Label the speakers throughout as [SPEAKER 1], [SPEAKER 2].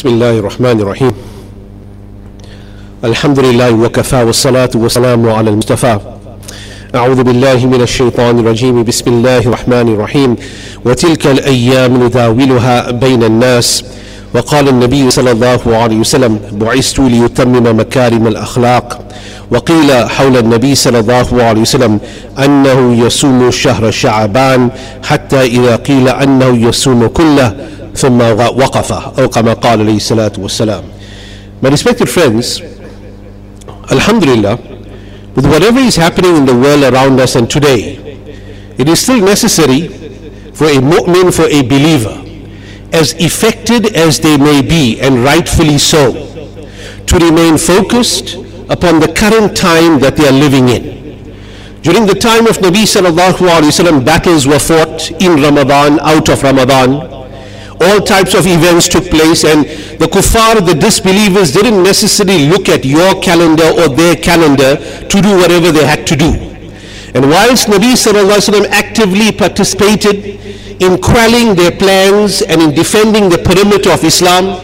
[SPEAKER 1] بسم الله الرحمن الرحيم الحمد لله وكفى والصلاة والسلام على المصطفى أعوذ بالله من الشيطان الرجيم بسم الله الرحمن الرحيم وتلك الأيام نداولها بين الناس وقال النبي صلى الله عليه وسلم بعثت ليتمم مكارم الأخلاق وقيل حول النبي صلى الله عليه وسلم أنه يصوم شهر شعبان حتى إذا قيل أنه يصوم كله ثم وقف أو كما قال عليه الصلاة والسلام My respected friends, Alhamdulillah, with whatever is happening in the world around us and today, it is still necessary for a mu'min, for a believer, as affected as they may be, and rightfully so, to remain focused upon the current time that they are living in. During the time of Nabi sallallahu alaihi wasallam, battles were fought in Ramadan, out of Ramadan. All types of events took place and the kuffar, the disbelievers didn't necessarily look at your calendar or their calendar to do whatever they had to do. And whilst Nabi wasallam actively participated in quelling their plans and in defending the perimeter of Islam,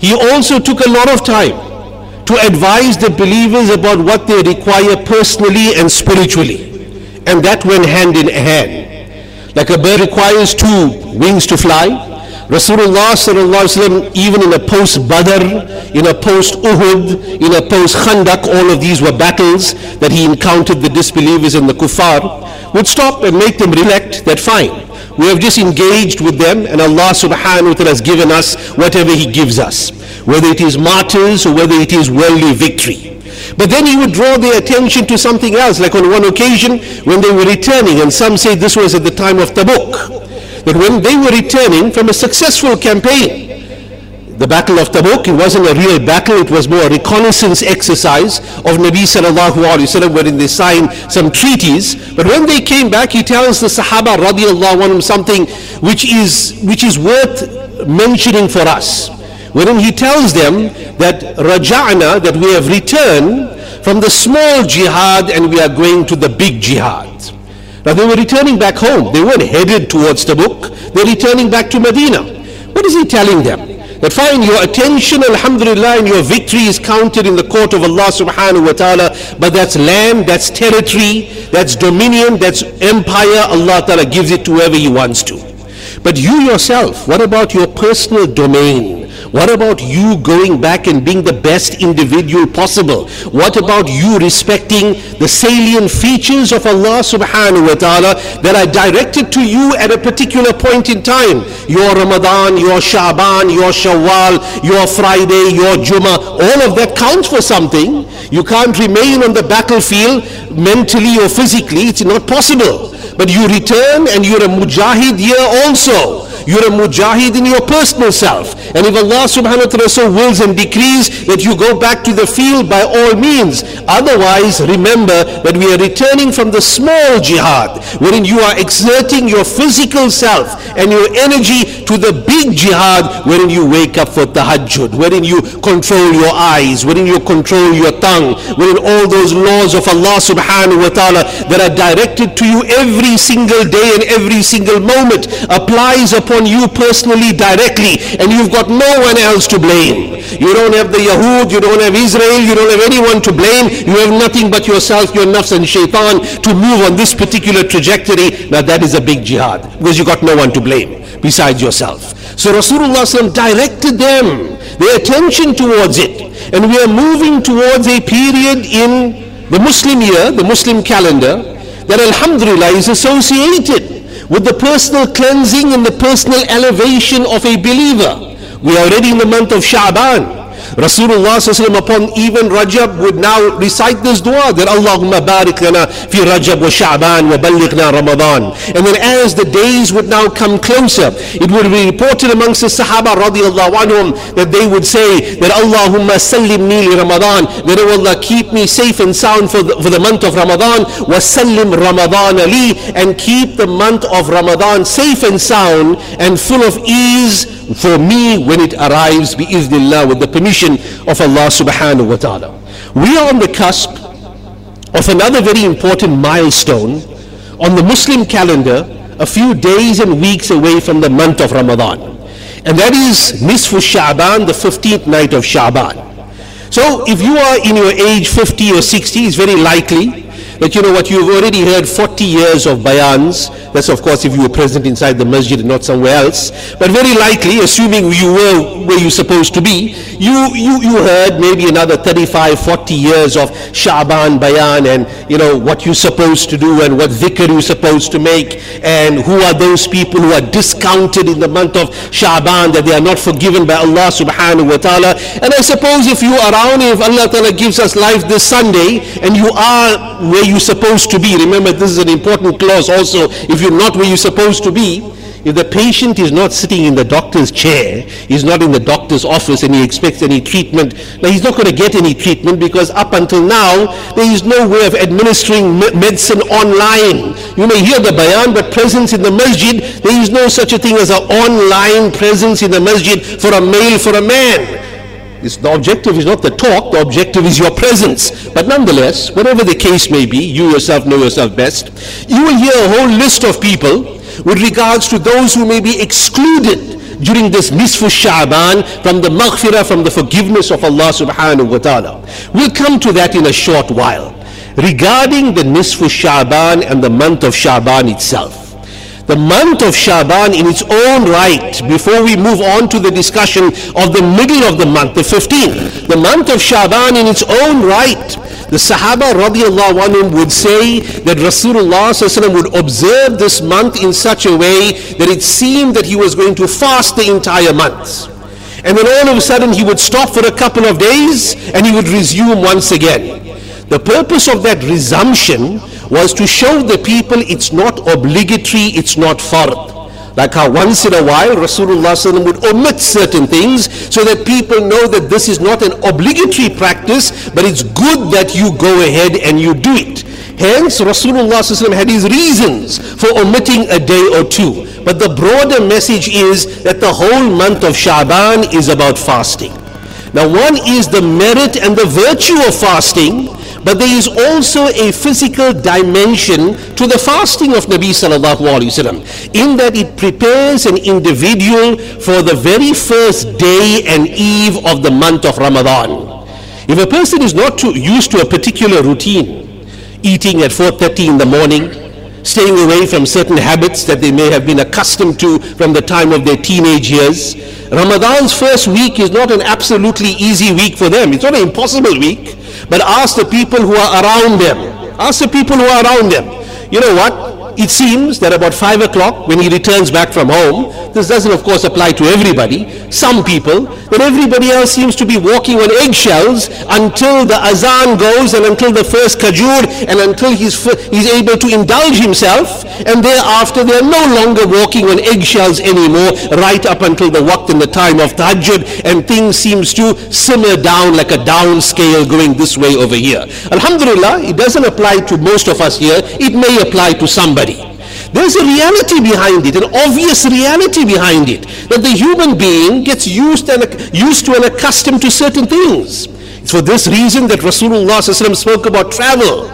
[SPEAKER 1] he also took a lot of time to advise the believers about what they require personally and spiritually. And that went hand in hand. Like a bird requires two wings to fly, Rasulullah sallallahu even in a post Badr, in a post Uhud, in a post Khandak, all of these were battles that he encountered the disbelievers and the kuffar, would stop and make them reflect that fine. We have just engaged with them and Allah subhanahu wa ta'ala has given us whatever He gives us. Whether it is martyrs or whether it is worldly victory. But then he would draw their attention to something else, like on one occasion when they were returning, and some say this was at the time of Tabuk. But when they were returning from a successful campaign, the Battle of Tabuk, it wasn't a real battle, it was more a reconnaissance exercise of Nabi sallallahu alayhi wasallam wherein they signed some treaties. But when they came back, he tells the Sahaba radiallahu anhum something which is, which is worth mentioning for us. Wherein he tells them that raja'na, that we have returned from the small jihad and we are going to the big jihad. Now they were returning back home. They weren't headed towards Tabuk. They're returning back to Medina. What is he telling them? That fine, your attention, alhamdulillah, and your victory is counted in the court of Allah subhanahu wa ta'ala, but that's land, that's territory, that's dominion, that's empire. Allah ta'ala gives it to whoever He wants to. But you yourself, what about your personal domain? What about you going back and being the best individual possible? What about you respecting the salient features of Allah subhanahu wa ta'ala that are directed to you at a particular point in time? Your Ramadan, your Shaban, your Shawwal, your Friday, your Jummah, all of that counts for something. You can't remain on the battlefield mentally or physically. It's not possible. But you return and you're a mujahid here also. You're a mujahid in your personal self. And if Allah subhanahu wa ta'ala so wills and decrees that you go back to the field by all means. Otherwise, remember that we are returning from the small jihad, wherein you are exerting your physical self and your energy to the big jihad, wherein you wake up for tahajjud, wherein you control your eyes, wherein you control your tongue, wherein all those laws of Allah subhanahu wa ta'ala that are directed to you every single day and every single moment applies upon on you personally directly and you've got no one else to blame. You don't have the Yahud, you don't have Israel, you don't have anyone to blame. You have nothing but yourself, your nafs and shaitan to move on this particular trajectory. Now that is a big jihad because you got no one to blame besides yourself. So Rasulullah directed them, their attention towards it. And we are moving towards a period in the Muslim year, the Muslim calendar, that Alhamdulillah is associated with the personal cleansing and the personal elevation of a believer. We are already in the month of Sha'ban. Rasulullah upon even Rajab would now recite this dua that Allahumma barik lana fi Rajab wa Sha'ban wa ballighna Ramadan. And then as the days would now come closer, it would be reported amongst the Sahaba radiallahu anhum that they would say that Allahumma sallim li Ramadan, that oh Allah keep me safe and sound for the, for the month of Ramadan, wa sallim Ramadan ali, and keep the month of Ramadan safe and sound and full of ease for me when it arrives biiznillah with the permission of Allah subhanahu wa ta'ala. We are on the cusp of another very important milestone on the Muslim calendar a few days and weeks away from the month of Ramadan. And that is Nisfu Sha'ban, the 15th night of Sha'ban. So if you are in your age 50 or 60, it's very likely that you know what? You've already heard 40 years of bayans. That's of course if you were present inside the masjid and not somewhere else. But very likely assuming you were where you're supposed to be you you you heard maybe another 35 40 years of Sha'ban bayan and you know what you're supposed to do and what dhikr you're supposed to make and who are those people who are discounted in the month of Sha'ban that they are not forgiven by Allah subhanahu wa ta'ala. And I suppose if you are around if Allah ta'ala gives us life this Sunday and you are where you're supposed to be. Remember, this is an important clause also. If you're not where you're supposed to be, if the patient is not sitting in the doctor's chair, he's not in the doctor's office and he expects any treatment, now he's not going to get any treatment because up until now, there is no way of administering medicine online. You may hear the bayan, but presence in the masjid, there is no such a thing as an online presence in the masjid for a male, for a man. It's, the objective is not the talk, the objective is your presence. But nonetheless, whatever the case may be, you yourself know yourself best, you will hear a whole list of people with regards to those who may be excluded during this nisfu Sha'ban from the maghfirah, from the forgiveness of Allah subhanahu wa ta'ala. We'll come to that in a short while. Regarding the nisfu Sha'ban and the month of Sha'ban itself, the month of Shaban in its own right, before we move on to the discussion of the middle of the month, the 15th, the month of Shaban in its own right, the Sahaba radiallahu anhum would say that Rasulullah would observe this month in such a way that it seemed that he was going to fast the entire month. And then all of a sudden he would stop for a couple of days and he would resume once again. The purpose of that resumption was to show the people it's not obligatory, it's not fard. Like how once in a while Rasulullah would omit certain things so that people know that this is not an obligatory practice, but it's good that you go ahead and you do it. Hence Rasulullah had his reasons for omitting a day or two. But the broader message is that the whole month of Sha'ban is about fasting. Now one is the merit and the virtue of fasting but there is also a physical dimension to the fasting of Nabi sallallahu alaihi wasallam in that it prepares an individual for the very first day and eve of the month of Ramadan. If a person is not used to a particular routine, eating at 4.30 in the morning, staying away from certain habits that they may have been accustomed to from the time of their teenage years, Ramadan's first week is not an absolutely easy week for them. It's not an impossible week. But ask the people who are around them. Ask the people who are around them. You know what? It seems that about 5 o'clock when he returns back from home, this doesn't of course apply to everybody, some people, but everybody else seems to be walking on eggshells until the azan goes and until the first kajur and until he's, he's able to indulge himself and thereafter they're no longer walking on eggshells anymore right up until the waqt and the time of tahajjud and things seems to simmer down like a down scale going this way over here. Alhamdulillah, it doesn't apply to most of us here. It may apply to somebody. There's a reality behind it, an obvious reality behind it, that the human being gets used and used to and accustomed to certain things. It's for this reason that Rasulullah spoke about travel.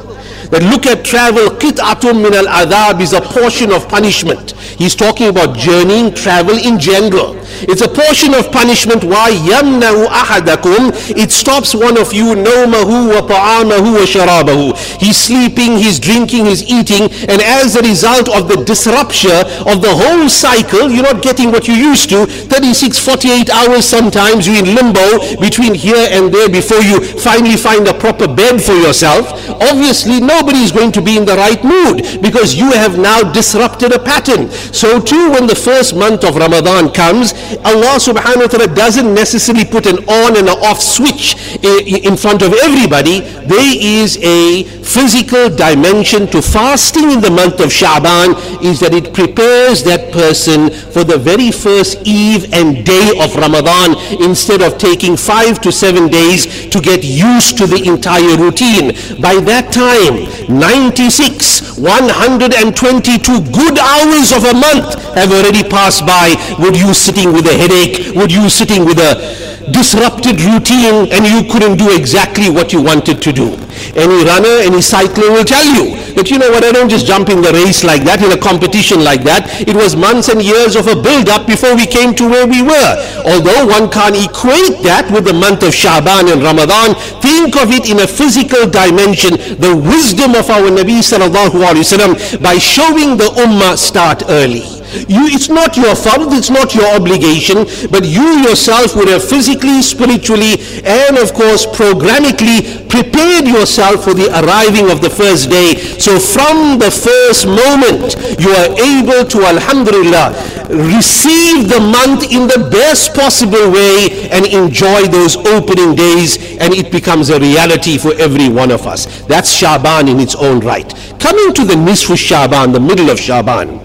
[SPEAKER 1] That look at travel, qit'atum min al-adab is a portion of punishment. He's talking about journeying, travel in general. It's a portion of punishment. Why? يَمْنَعُ أَحَدَكُمْ It stops one of you نَوْمَهُ وَطَعَامَهُ وَشَرَابَهُ He's sleeping, he's drinking, he's eating, and as a result of the disruption of the whole cycle, you're not getting what you used to. 36, 48 hours sometimes, you're in limbo between here and there before you finally find a proper bed for yourself. Obviously, nobody is going to be in the right mood because you have now disrupted a pattern. So too, when the first month of Ramadan comes, Allah subhanahu wa ta'ala doesn't necessarily put an on and an off switch in front of everybody. There is a physical dimension to fasting in the month of Sha'ban is that it prepares that person for the very first eve and day of Ramadan instead of taking five to seven days to get used to the entire routine. By that time, 96, 122 good hours of a month have already passed by. Would you sitting with a headache? Would you sitting with a disrupted routine and you couldn't do exactly what you wanted to do. Any runner, any cycler will tell you that, you know what, I don't just jump in the race like that, in a competition like that. It was months and years of a build-up before we came to where we were. Although one can't equate that with the month of Shaban and Ramadan, think of it in a physical dimension, the wisdom of our Nabi sallallahu by showing the ummah start early. You, it's not your fault, it's not your obligation, but you yourself would have physically, spiritually, and of course programmatically prepared yourself for the arriving of the first day. So from the first moment, you are able to, alhamdulillah, receive the month in the best possible way and enjoy those opening days and it becomes a reality for every one of us. That's Shaban in its own right. Coming to the Nisfu Shaban, the middle of Shaban,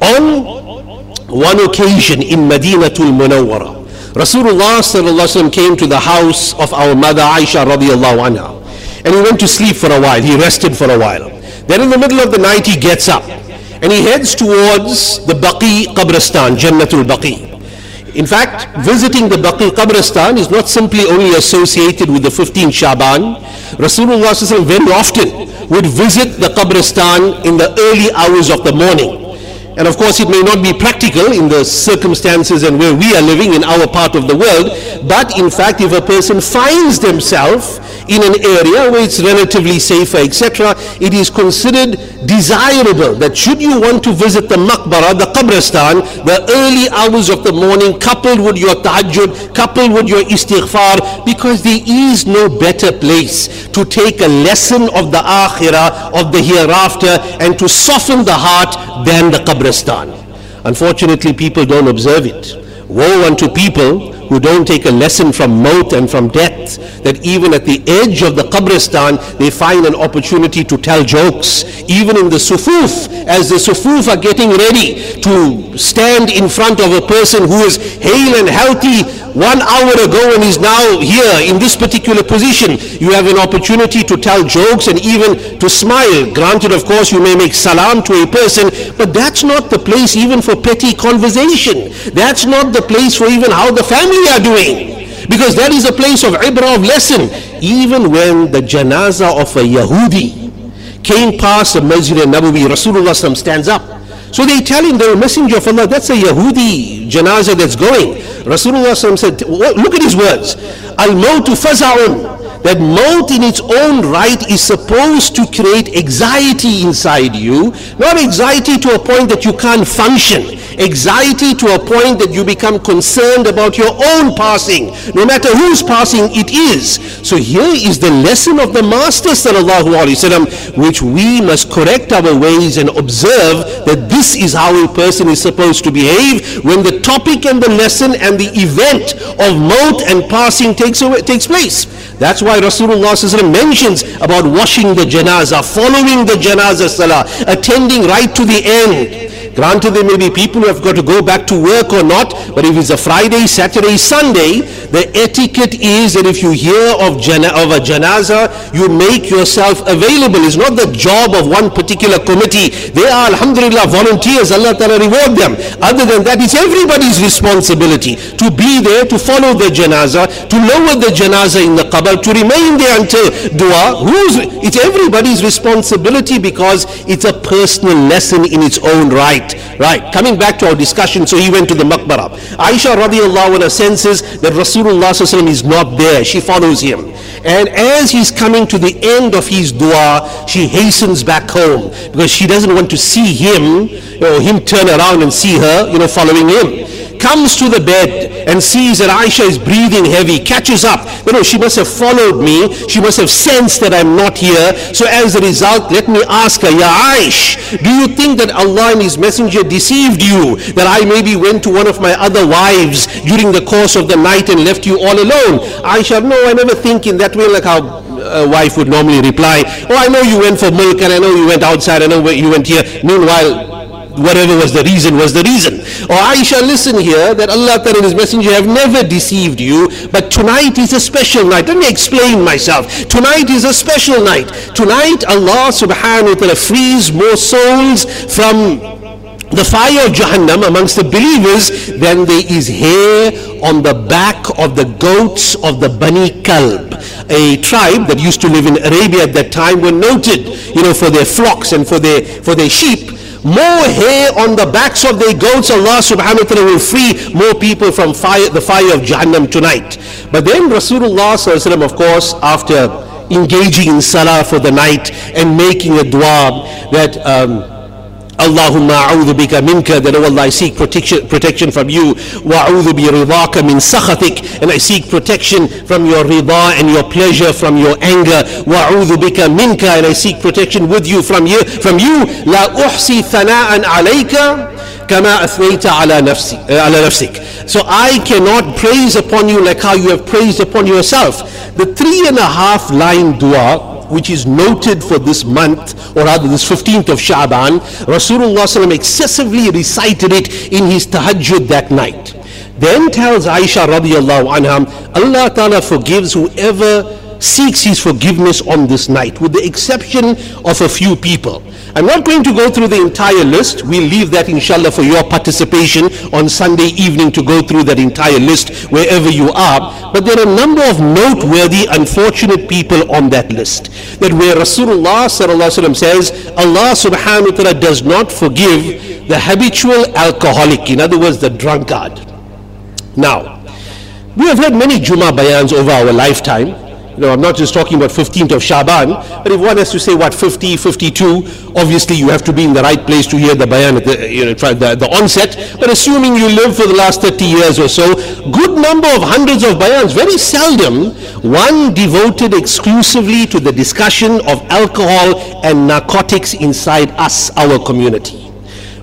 [SPEAKER 1] on one occasion in Madinatul Munawwara, Rasulullah came to the house of our mother Aisha radiallahu anha and he went to sleep for a while. He rested for a while. Then in the middle of the night he gets up and he heads towards the Baqi Qabristan, Jannatul Baqi. In fact, visiting the Baqi Qabristan is not simply only associated with the 15th Shaban. Rasulullah very often would visit the Qabristan in the early hours of the morning. And of course, it may not be practical in the circumstances and where we are living in our part of the world. But in fact, if a person finds themselves in an area where it's relatively safer, etc., it is considered desirable that should you want to visit the maqbara, the qabristan, the early hours of the morning, coupled with your tahajjud, coupled with your istighfar, because there is no better place to take a lesson of the akhirah, of the hereafter, and to soften the heart than the qabristan. Unfortunately, people don't observe it. Woe unto people who don't take a lesson from maut and from death, that even at the edge of the qabristan, they find an opportunity to tell jokes. Even in the sufuf, as the sufuf are getting ready to stand in front of a person who is hale and healthy one hour ago and is now here in this particular position, you have an opportunity to tell jokes and even to smile. Granted, of course, you may make salam to a person, but that's not the place even for petty conversation. That's not the place for even how the family we are doing. Because that is a place of ibrah, of lesson. Even when the janaza of a Yahudi came past the Masjid al-Nabawi, Rasulullah stands up. So they tell him, they're a messenger of Allah, that's a Yahudi janaza that's going. Rasulullah said, look at his words. Al-mawtu faza'un that maut in its own right is supposed to create anxiety inside you, not anxiety to a point that you can't function, anxiety to a point that you become concerned about your own passing, no matter whose passing it is. So here is the lesson of the Master sallallahu alaihi wasallam, which we must correct our ways and observe that this is how a person is supposed to behave when the topic and the lesson and the event of maut and passing takes, away, takes place. That's why Rasulullah mentions about washing the janazah, following the janazah salah, attending right to the end. Granted, there may be people who have got to go back to work or not, but if it's a Friday, Saturday, Sunday, the etiquette is that if you hear of, jana- of a janaza, you make yourself available. It's not the job of one particular committee. They are, alhamdulillah, volunteers. Allah Ta'ala reward them. Other than that, it's everybody's responsibility to be there, to follow the janaza, to lower the janaza in the qabr, to remain there until dua. Who's, it's everybody's responsibility because it's a personal lesson in its own right. Right, Coming back to our discussion, so he went to the maqbara. Aisha radiallahu anha senses that Rasulullah is not there. She follows him. And as he's coming to the end of his dua, she hastens back home because she doesn't want to see him, or him turn around and see her, you know, following him comes to the bed and sees that Aisha is breathing heavy, catches up. You know, she must have followed me. She must have sensed that I'm not here. So as a result, let me ask her, Ya Aish, do you think that Allah and His Messenger deceived you? That I maybe went to one of my other wives during the course of the night and left you all alone? Aisha, no, I never think in that way like how a wife would normally reply, oh, I know you went for milk and I know you went outside, I know you went here. Meanwhile, whatever was the reason was the reason. Or Aisha, listen here that Allah and His Messenger have never deceived you, but tonight is a special night. Let me explain myself. Tonight is a special night. Tonight Allah subhanahu wa ta'ala frees more souls from the fire of Jahannam amongst the believers, than there is hair on the back of the goats of the Bani Kalb, a tribe that used to live in Arabia at that time were noted, you know, for their flocks and for their, for their sheep. More hair on the backs of their goats, Allah subhanahu wa ta'ala will free more people from fire, the fire of Jahannam tonight. But then Rasulullah sallallahu of course, after engaging in salah for the night and making a dua that um, Allahumma a'udhu bika minka that oh Allah I seek protection, protection from you wa'udhu bi ridaka min sakhatik and I seek protection from your rida and your pleasure from your anger wa'udhu bika minka and I seek protection with you from you from you la uhsi thana'an alayka كما أثنيت على نفسي على نفسك so I cannot praise upon you like how you have praised upon yourself the three and a half line dua which is noted for this month, or rather this 15th of Sha'ban, Rasulullah excessively recited it in his tahajjud that night. Then tells Aisha radiallahu anha, Allah Ta'ala forgives whoever seeks his forgiveness on this night, with the exception of a few people. I'm not going to go through the entire list. We'll leave that inshallah for your participation on Sunday evening to go through that entire list wherever you are. But there are a number of noteworthy, unfortunate people on that list. That where Rasulullah says, Allah subhanahu wa ta'ala does not forgive the habitual alcoholic, in other words, the drunkard. Now, we have heard many Jummah bayans over our lifetime. You know, I'm not just talking about 15th of Shaban, but if one has to say what 50, 52, obviously you have to be in the right place to hear the bayan at the, you know, the, the onset. But assuming you live for the last 30 years or so, good number of hundreds of bayans, very seldom one devoted exclusively to the discussion of alcohol and narcotics inside us, our community.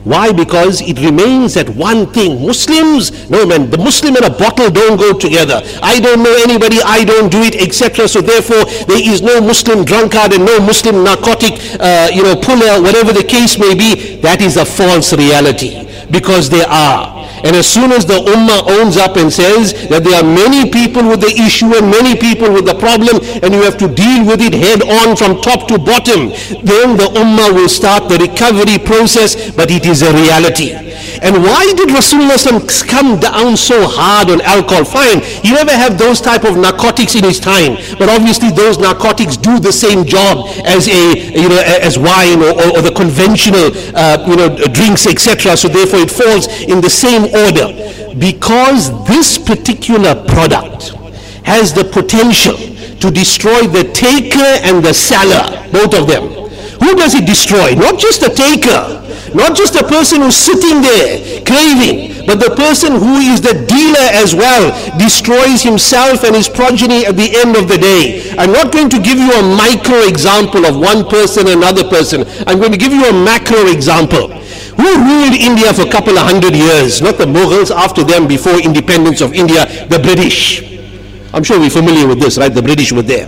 [SPEAKER 1] Why? Because it remains that one thing. Muslims, no man, the Muslim and a bottle don't go together. I don't know anybody, I don't do it, etc. So therefore, there is no Muslim drunkard and no Muslim narcotic, uh, you know, puller, whatever the case may be. That is a false reality. Because there are. And as soon as the ummah owns up and says that there are many people with the issue and many people with the problem and you have to deal with it head on from top to bottom, then the ummah will start the recovery process, but it is a reality. And why did Rasulullah come down so hard on alcohol? Fine, he never had those type of narcotics in his time, but obviously those narcotics do the same job as a you know as wine or, or, or the conventional uh, you know drinks etc. So therefore it falls in the same order because this particular product has the potential to destroy the taker and the seller, both of them. Who does it destroy? Not just the taker, not just the person who's sitting there craving, but the person who is the dealer as well destroys himself and his progeny at the end of the day. I'm not going to give you a micro example of one person, another person. I'm going to give you a macro example. Who ruled India for a couple of hundred years? Not the Mughals, after them, before independence of India, the British. I'm sure we're familiar with this, right? The British were there.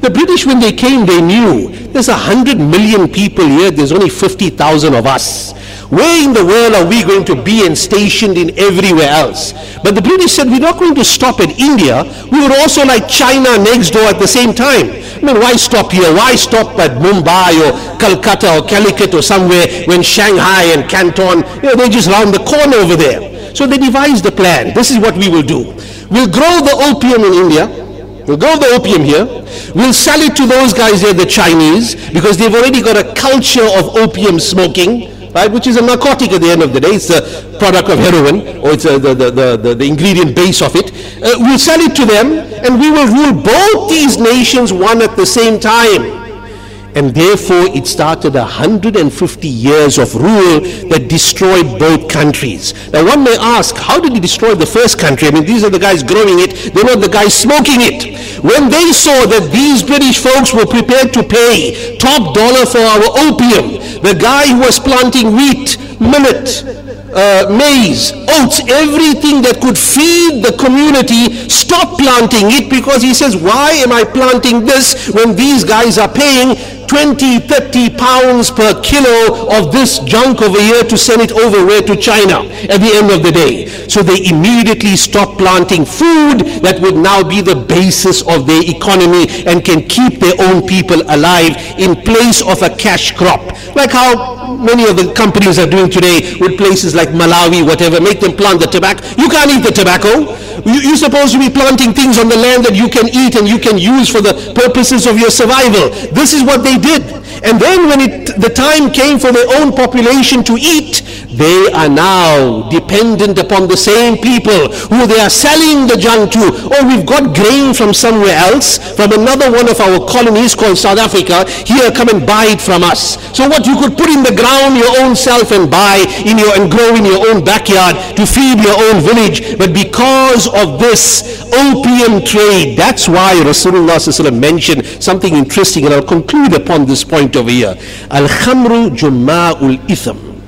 [SPEAKER 1] The British, when they came, they knew there's a hundred million people here, there's only 50,000 of us. Where in the world are we going to be and stationed in everywhere else? But the British said, we're not going to stop at India. We would also like China next door at the same time. I mean, why stop here? Why stop at Mumbai or Calcutta or Calicut or somewhere when Shanghai and Canton, you know, they're just round the corner over there. So they devised a plan. This is what we will do. We'll grow the opium in India We'll grow the opium here. We'll sell it to those guys there, the Chinese, because they've already got a culture of opium smoking, right? Which is a narcotic at the end of the day. It's a product of heroin, or it's a, the, the, the, the, ingredient base of it. Uh, we'll sell it to them, and we will rule both these nations one at the same time and therefore it started 150 years of rule that destroyed both countries. Now one may ask, how did he destroy the first country? I mean, these are the guys growing it, they're not the guys smoking it. When they saw that these British folks were prepared to pay top dollar for our opium, the guy who was planting wheat, millet, uh, maize, oats, everything that could feed the community, stop planting it because he says, why am I planting this when these guys are paying 20, 30 pounds per kilo of this junk over here to send it over where to China at the end of the day. So they immediately stop planting food that would now be the basis of their economy and can keep their own people alive in place of a cash crop. Like how many of the companies are doing today with places like Malawi, whatever, make them plant the tobacco. You can't eat the tobacco. You, you're supposed to be planting things on the land that you can eat and you can use for the purposes of your survival. This is what they did. And then when it, the time came for their own population to eat, they are now dependent upon the same people who they are selling the junk to. Oh, we've got grain from somewhere else, from another one of our colonies called South Africa. Here, come and buy it from us. So what you could put in the ground your own self and buy in your and grow in your own backyard to feed your own village. But because of this opium trade, that's why Rasulullah mentioned something interesting, and I'll conclude upon this point over here. Al-khamru jumma'ul itham.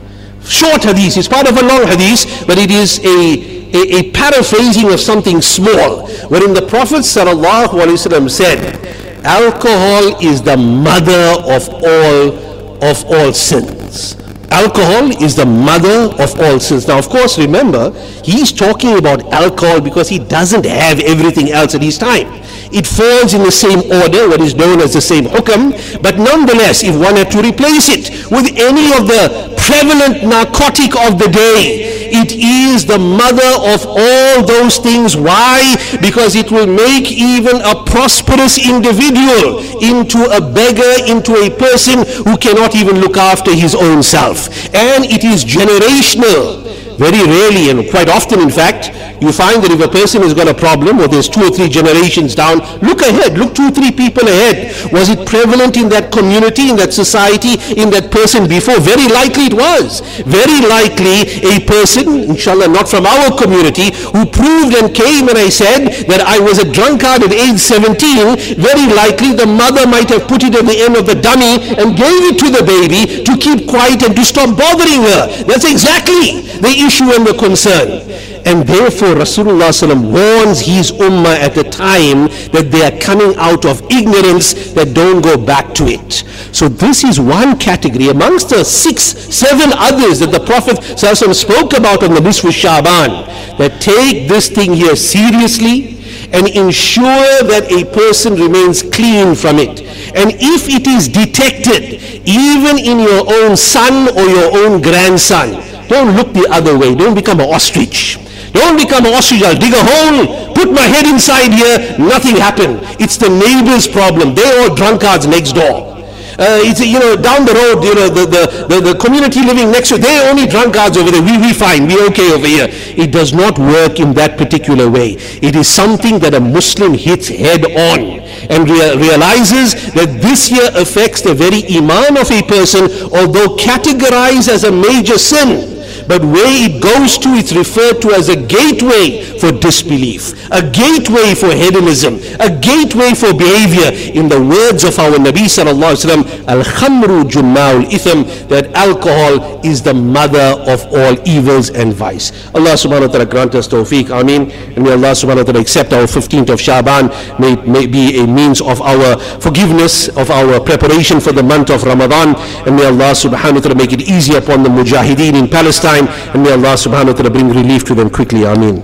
[SPEAKER 1] Short hadith, it's part of a long hadith, but it is a, a, a paraphrasing of something small. Wherein the Prophet said, alcohol is the mother of all of all sins. Alcohol is the mother of all sins. Now, of course, remember, he's talking about alcohol because he doesn't have everything else at his time. It falls in the same order, what is known as the same hukam, but nonetheless, if one had to replace it with any of the prevalent narcotic of the day, it is the mother of all those things. Why? Because it will make even a prosperous individual into a beggar, into a person who cannot even look after his own self. And it is generational. Very rarely and quite often in fact, you find that if a person has got a problem or there's two or three generations down, look ahead, look two or three people ahead. Was it prevalent in that community, in that society, in that person before? Very likely it was. Very likely a person, inshallah not from our community, who proved and came and I said that I was a drunkard at age 17, very likely the mother might have put it at the end of the dummy and gave it to the baby to keep quiet and to stop bothering her. That's exactly the issue and the concern. And therefore Rasulullah warns his ummah at a time that they are coming out of ignorance that don't go back to it. So this is one category amongst the six, seven others that the Prophet spoke about on the Nisfu Shaban that take this thing here seriously and ensure that a person remains clean from it. And if it is detected, even in your own son or your own grandson, don't look the other way. Don't become an ostrich. Don't become an ostrich. I'll dig a hole, put my head inside here, nothing happened. It's the neighbor's problem. They're all drunkards next door. Uh, it's you know down the road you know the, the, the, the community living next to they're only drunkards over there we we fine we okay over here it does not work in that particular way it is something that a muslim hits head on and rea- realizes that this here affects the very iman of a person although categorized as a major sin but where it goes to, it's referred to as a gateway for disbelief, a gateway for hedonism, a gateway for behavior. In the words of our Nabi sallallahu alaihi wasallam, al-khamru jumma'ul itham, that alcohol is the mother of all evils and vice. Allah subhanahu wa ta'ala grant us tawfiq, ameen. And may Allah subhanahu wa ta'ala accept our 15th of Shaban, may it may be a means of our forgiveness, of our preparation for the month of Ramadan. And may Allah subhanahu wa ta'ala make it easy upon the mujahideen in Palestine. And may Allah subhanahu wa ta'ala bring relief to them quickly. Ameen.